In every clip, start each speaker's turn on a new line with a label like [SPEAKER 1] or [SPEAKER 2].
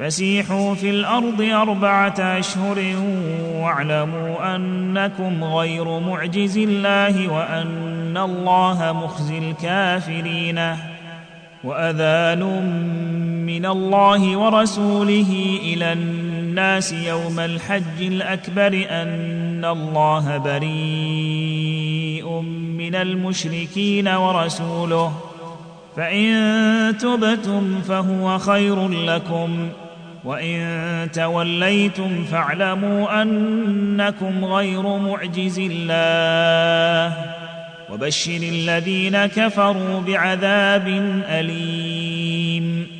[SPEAKER 1] فسيحوا في الأرض أربعة أشهر واعلموا أنكم غير معجز الله وأن الله مخزي الكافرين وأذان من الله ورسوله إلى الناس يوم الحج الأكبر أن الله بريء من المشركين ورسوله فإن تبتم فهو خير لكم وان توليتم فاعلموا انكم غير معجز الله وبشر الذين كفروا بعذاب اليم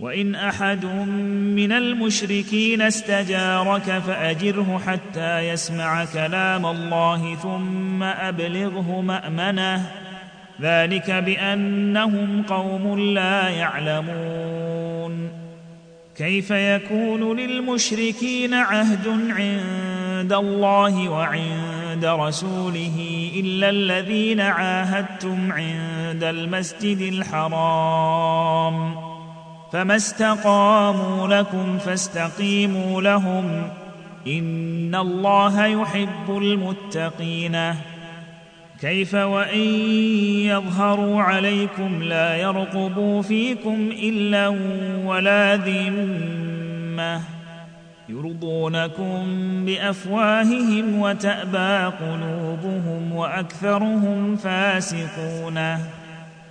[SPEAKER 1] وإن أحد من المشركين استجارك فأجره حتى يسمع كلام الله ثم أبلغه مأمنه. ذلك بأنهم قوم لا يعلمون. كيف يكون للمشركين عهد عند الله وعند رسوله إلا الذين عاهدتم عند المسجد الحرام؟ فما استقاموا لكم فاستقيموا لهم ان الله يحب المتقين كيف وان يظهروا عليكم لا يرقبوا فيكم الا ولا ذمه يرضونكم بافواههم وتابى قلوبهم واكثرهم فاسقون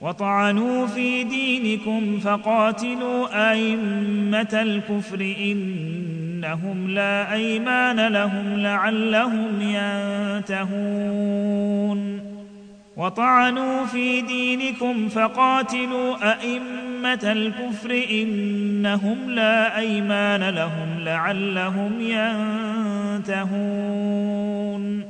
[SPEAKER 1] وطعنوا في دينكم فقاتلوا أئمة الكفر إنهم لا أيمان لهم لعلهم ينتهون. وطعنوا في دينكم فقاتلوا أئمة الكفر إنهم لا أيمان لهم لعلهم ينتهون.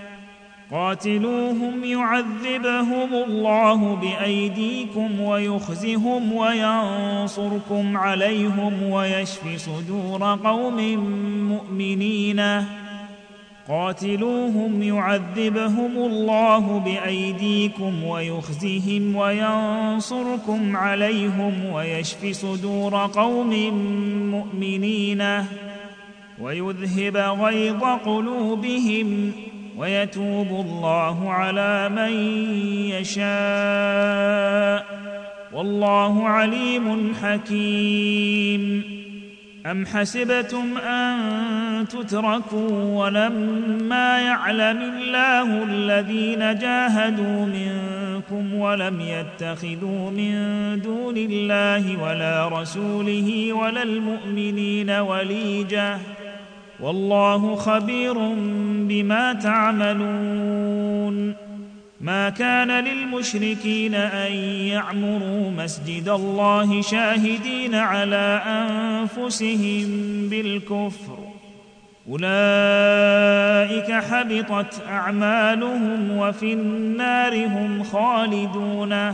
[SPEAKER 1] قاتلوهم يعذبهم الله بأيديكم ويخزهم وينصركم عليهم ويشف صدور قوم مؤمنين. قاتلوهم يعذبهم الله بأيديكم ويخزهم وينصركم عليهم ويشف صدور قوم مؤمنين. ويذهب غيظ قلوبهم ويتوب الله على من يشاء والله عليم حكيم. أم حسبتم أن تتركوا ولما يعلم الله الذين جاهدوا منكم ولم يتخذوا من دون الله ولا رسوله ولا المؤمنين وليجة والله خبير بما تعملون. ما كان للمشركين أن يعمروا مسجد الله شاهدين على أنفسهم بالكفر. أولئك حبطت أعمالهم وفي النار هم خالدون.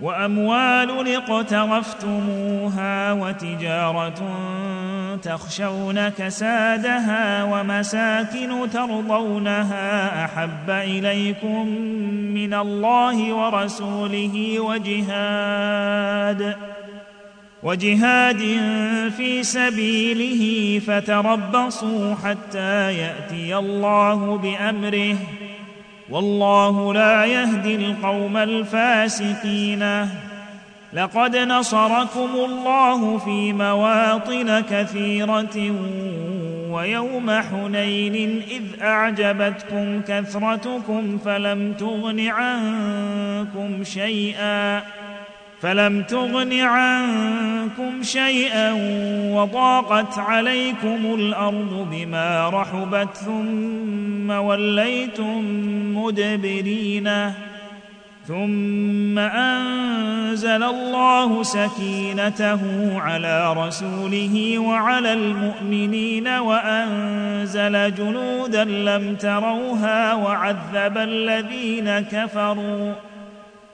[SPEAKER 1] وأموال اقترفتموها وتجارة تخشون كسادها ومساكن ترضونها أحب إليكم من الله ورسوله وجهاد وجهاد في سبيله فتربصوا حتى يأتي الله بأمره والله لا يهدي القوم الفاسقين. لقد نصركم الله في مواطن كثيرة ويوم حنين إذ أعجبتكم كثرتكم فلم تغن عنكم شيئا. فلم تغن عنكم شيئا وضاقت عليكم الأرض بما رحبت ثم وليتم مدبرين ثم أنزل الله سكينته على رسوله وعلى المؤمنين وأنزل جنودا لم تروها وعذب الذين كفروا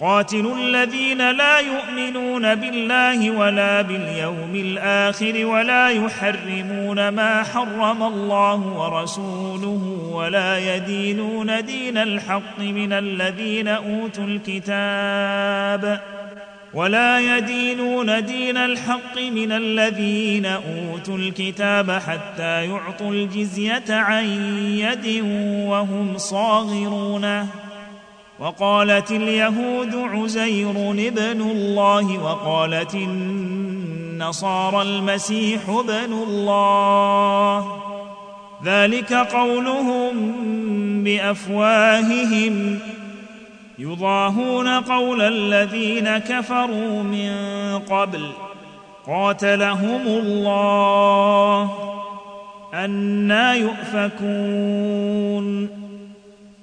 [SPEAKER 1] قاتلوا الذين لا يؤمنون بالله ولا باليوم الآخر ولا يحرمون ما حرم الله ورسوله ولا يدينون دين الحق من الذين أوتوا الكتاب ولا يدينون دين الحق من الذين أوتوا الكتاب حتى يعطوا الجزية عن يد وهم صاغرون وقالت اليهود عزير ابن الله وقالت النصارى المسيح ابن الله. ذلك قولهم بأفواههم. يضاهون قول الذين كفروا من قبل. قاتلهم الله. أنا يؤفكون.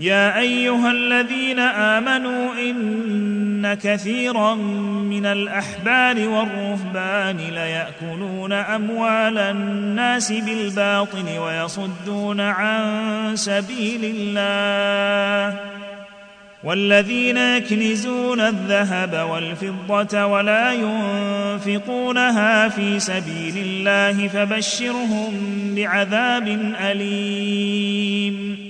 [SPEAKER 1] يا أيها الذين آمنوا إن كثيرا من الأحبار والرهبان ليأكلون أموال الناس بالباطل ويصدون عن سبيل الله والذين يكنزون الذهب والفضة ولا ينفقونها في سبيل الله فبشرهم بعذاب أليم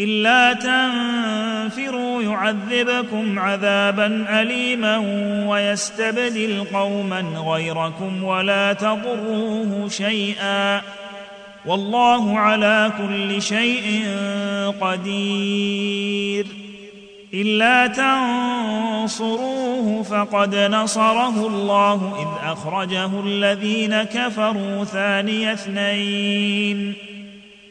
[SPEAKER 1] إلا تنفروا يعذبكم عذابا اليما ويستبدل قوما غيركم ولا تضروه شيئا والله على كل شيء قدير. إلا تنصروه فقد نصره الله إذ أخرجه الذين كفروا ثاني اثنين.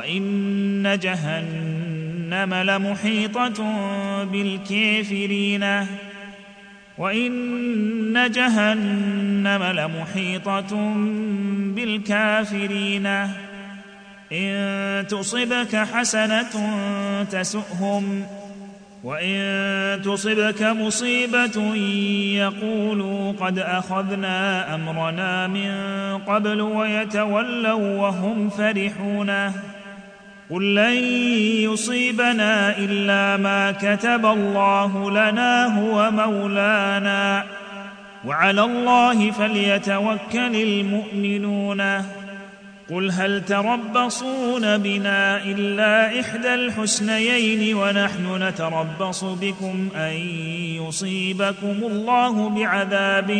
[SPEAKER 1] وان جهنم لمحيطه بالكافرين. وان جهنم لمحيطه بالكافرين. ان تصبك حسنه تسؤهم وان تصبك مصيبه يقولوا قد اخذنا امرنا من قبل ويتولوا وهم فرحون. قل لن يصيبنا الا ما كتب الله لنا هو مولانا وعلى الله فليتوكل المؤمنون قل هل تربصون بنا الا احدى الحسنيين ونحن نتربص بكم ان يصيبكم الله بعذاب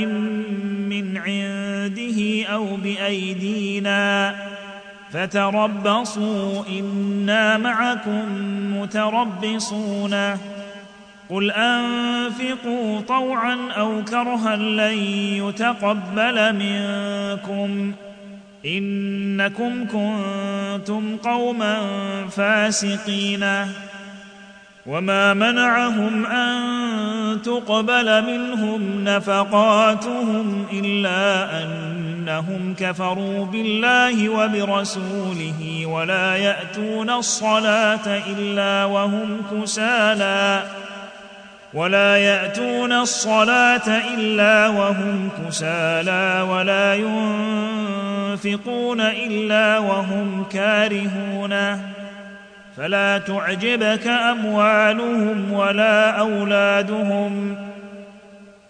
[SPEAKER 1] من عنده أو بايدينا فتربصوا إنا معكم متربصون. قل أنفقوا طوعا أو كرها لن يتقبل منكم. إنكم كنتم قوما فاسقين. وما منعهم أن تقبل منهم نفقاتهم إلا أنهم كفروا بالله وبرسوله ولا يأتون الصلاة إلا وهم كسالى ولا يأتون الصلاة إلا وهم كسالى ولا ينفقون إلا وهم كارهون. فلا تعجبك أموالهم ولا أولادهم.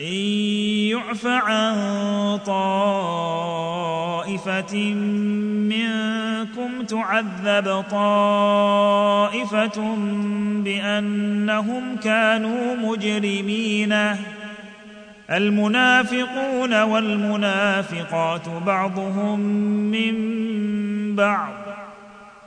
[SPEAKER 1] إن يعف عن طائفة منكم تعذب طائفة بأنهم كانوا مجرمين. المنافقون والمنافقات بعضهم من بعض.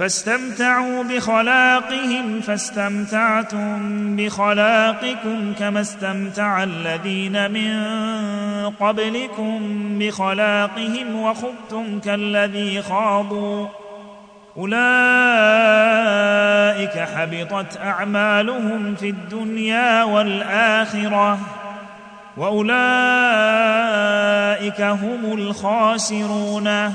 [SPEAKER 1] فاستمتعوا بخلاقهم فاستمتعتم بخلاقكم كما استمتع الذين من قبلكم بخلاقهم وخبتم كالذي خاضوا. أولئك حبطت أعمالهم في الدنيا والآخرة وأولئك هم الخاسرون.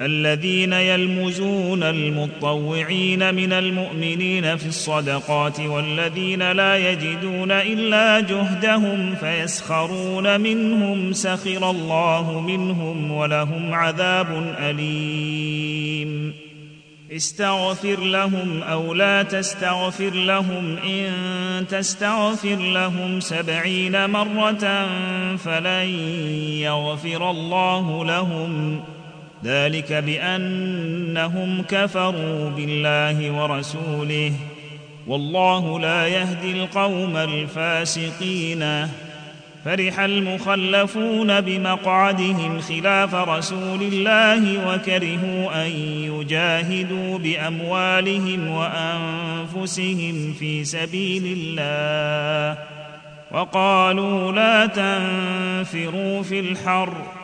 [SPEAKER 1] الذين يلمزون المطوعين من المؤمنين في الصدقات والذين لا يجدون إلا جهدهم فيسخرون منهم سخر الله منهم ولهم عذاب أليم. استغفر لهم أو لا تستغفر لهم إن تستغفر لهم سبعين مرة فلن يغفر الله لهم. ذلك بأنهم كفروا بالله ورسوله والله لا يهدي القوم الفاسقين. فرح المخلفون بمقعدهم خلاف رسول الله وكرهوا أن يجاهدوا بأموالهم وأنفسهم في سبيل الله وقالوا لا تنفروا في الحر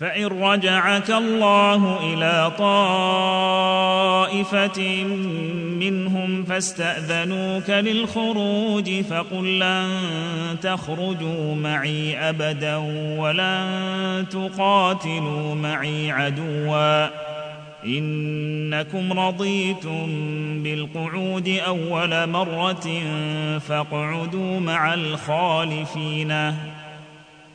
[SPEAKER 1] فإن رجعك الله إلى طائفة منهم فاستأذنوك للخروج فقل لن تخرجوا معي أبدا ولن تقاتلوا معي عدوا. إنكم رضيتم بالقعود أول مرة فاقعدوا مع الخالفين.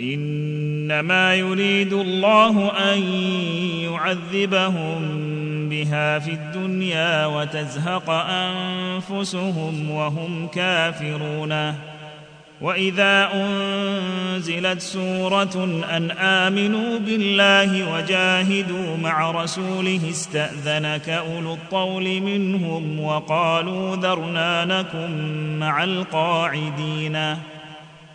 [SPEAKER 1] إنما يريد الله أن يعذبهم بها في الدنيا وتزهق أنفسهم وهم كافرون. وإذا أنزلت سورة أن آمنوا بالله وجاهدوا مع رسوله استأذنك أولو الطول منهم وقالوا ذرنا نكن مع القاعدين.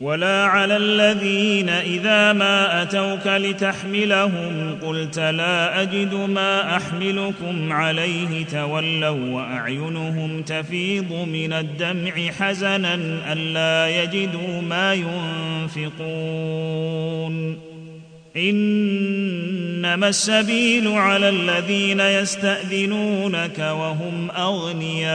[SPEAKER 1] ولا على الذين إذا ما أتوك لتحملهم قلت لا أجد ما أحملكم عليه تولوا وأعينهم تفيض من الدمع حزنا الا يجدوا ما ينفقون. إنما السبيل على الذين يستأذنونك وهم أغنياء.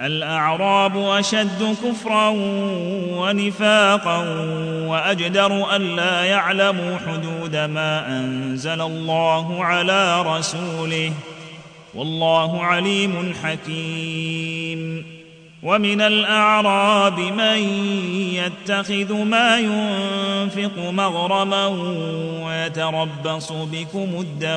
[SPEAKER 1] الأعراب أشد كفرا ونفاقا وأجدر الا يعلموا حدود ما أنزل الله على رسوله. والله عليم حكيم. ومن الأعراب من يتخذ ما ينفق مغرما ويتربص بكم الدوائر.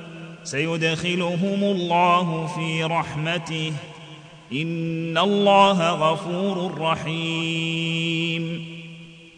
[SPEAKER 1] سيدخلهم الله في رحمته. إن الله غفور رحيم.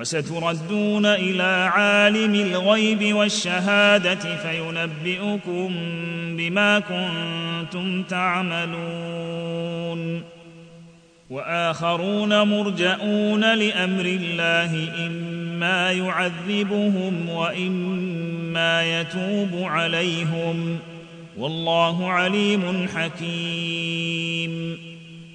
[SPEAKER 1] وستردون إلى عالم الغيب والشهادة فينبئكم بما كنتم تعملون. وآخرون مرجئون لأمر الله إما يعذبهم وإما يتوب عليهم. والله عليم حكيم.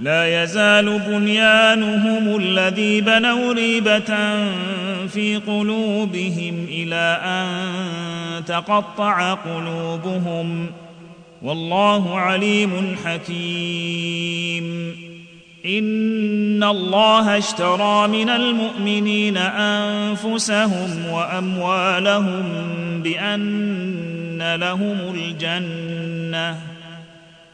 [SPEAKER 1] لا يزال بنيانهم الذي بنوا ريبة في قلوبهم إلى أن تقطع قلوبهم. والله عليم حكيم. إن الله اشترى من المؤمنين أنفسهم وأموالهم بأن لهم الجنة.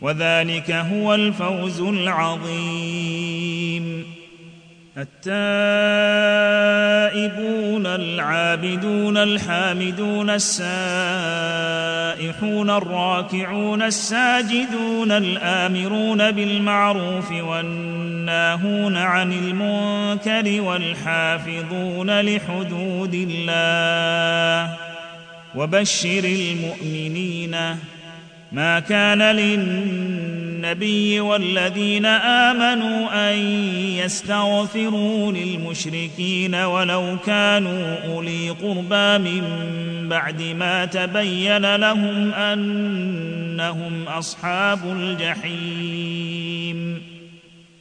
[SPEAKER 1] وذلك هو الفوز العظيم. التائبون العابدون الحامدون السائحون الراكعون الساجدون الآمرون بالمعروف والناهون عن المنكر والحافظون لحدود الله وبشر المؤمنين ما كان للنبي والذين آمنوا أن يستغفروا للمشركين ولو كانوا أولي قربى من بعد ما تبين لهم أنهم أصحاب الجحيم.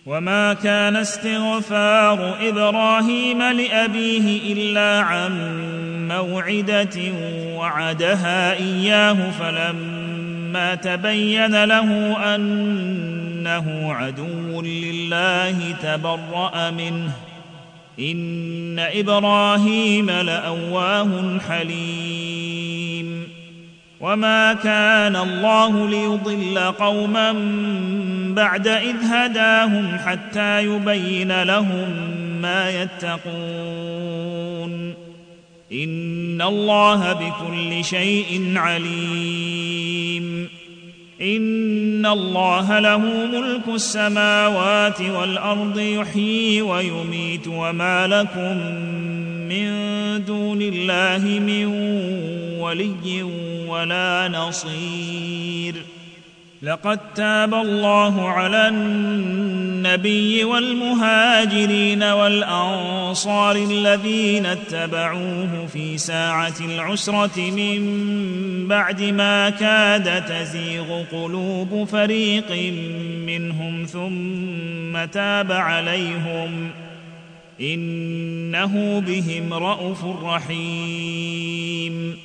[SPEAKER 1] وما كان استغفار إبراهيم لأبيه إلا عن موعدة وعدها إياه فلما تبين له أنه عدو لله تبرأ منه. إن إبراهيم لأواه حليم. وما كان الله ليضل قوما بعد إذ هداهم حتى يبين لهم ما يتقون. ان الله بكل شيء عليم ان الله له ملك السماوات والارض يحيي ويميت وما لكم من دون الله من ولي ولا نصير لقد تاب الله على النبي والمهاجرين والأنصار الذين اتبعوه في ساعة العسرة من بعد ما كاد تزيغ قلوب فريق منهم ثم تاب عليهم. إنه بهم رءوف رحيم.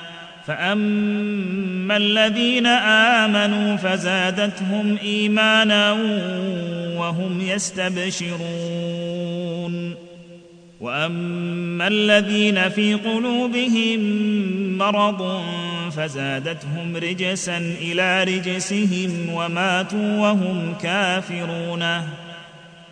[SPEAKER 1] فاما الذين امنوا فزادتهم ايمانا وهم يستبشرون واما الذين في قلوبهم مرض فزادتهم رجسا إلى رجسهم وماتوا وهم كافرون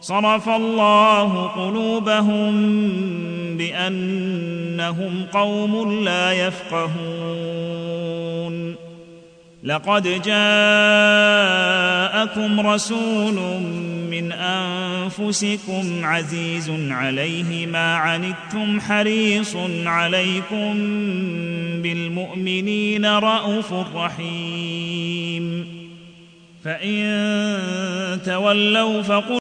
[SPEAKER 1] صرف الله قلوبهم بأنهم قوم لا يفقهون. لقد جاءكم رسول من أنفسكم عزيز عليه ما عنتم حريص عليكم بالمؤمنين رءوف رحيم. فإن تولوا فقل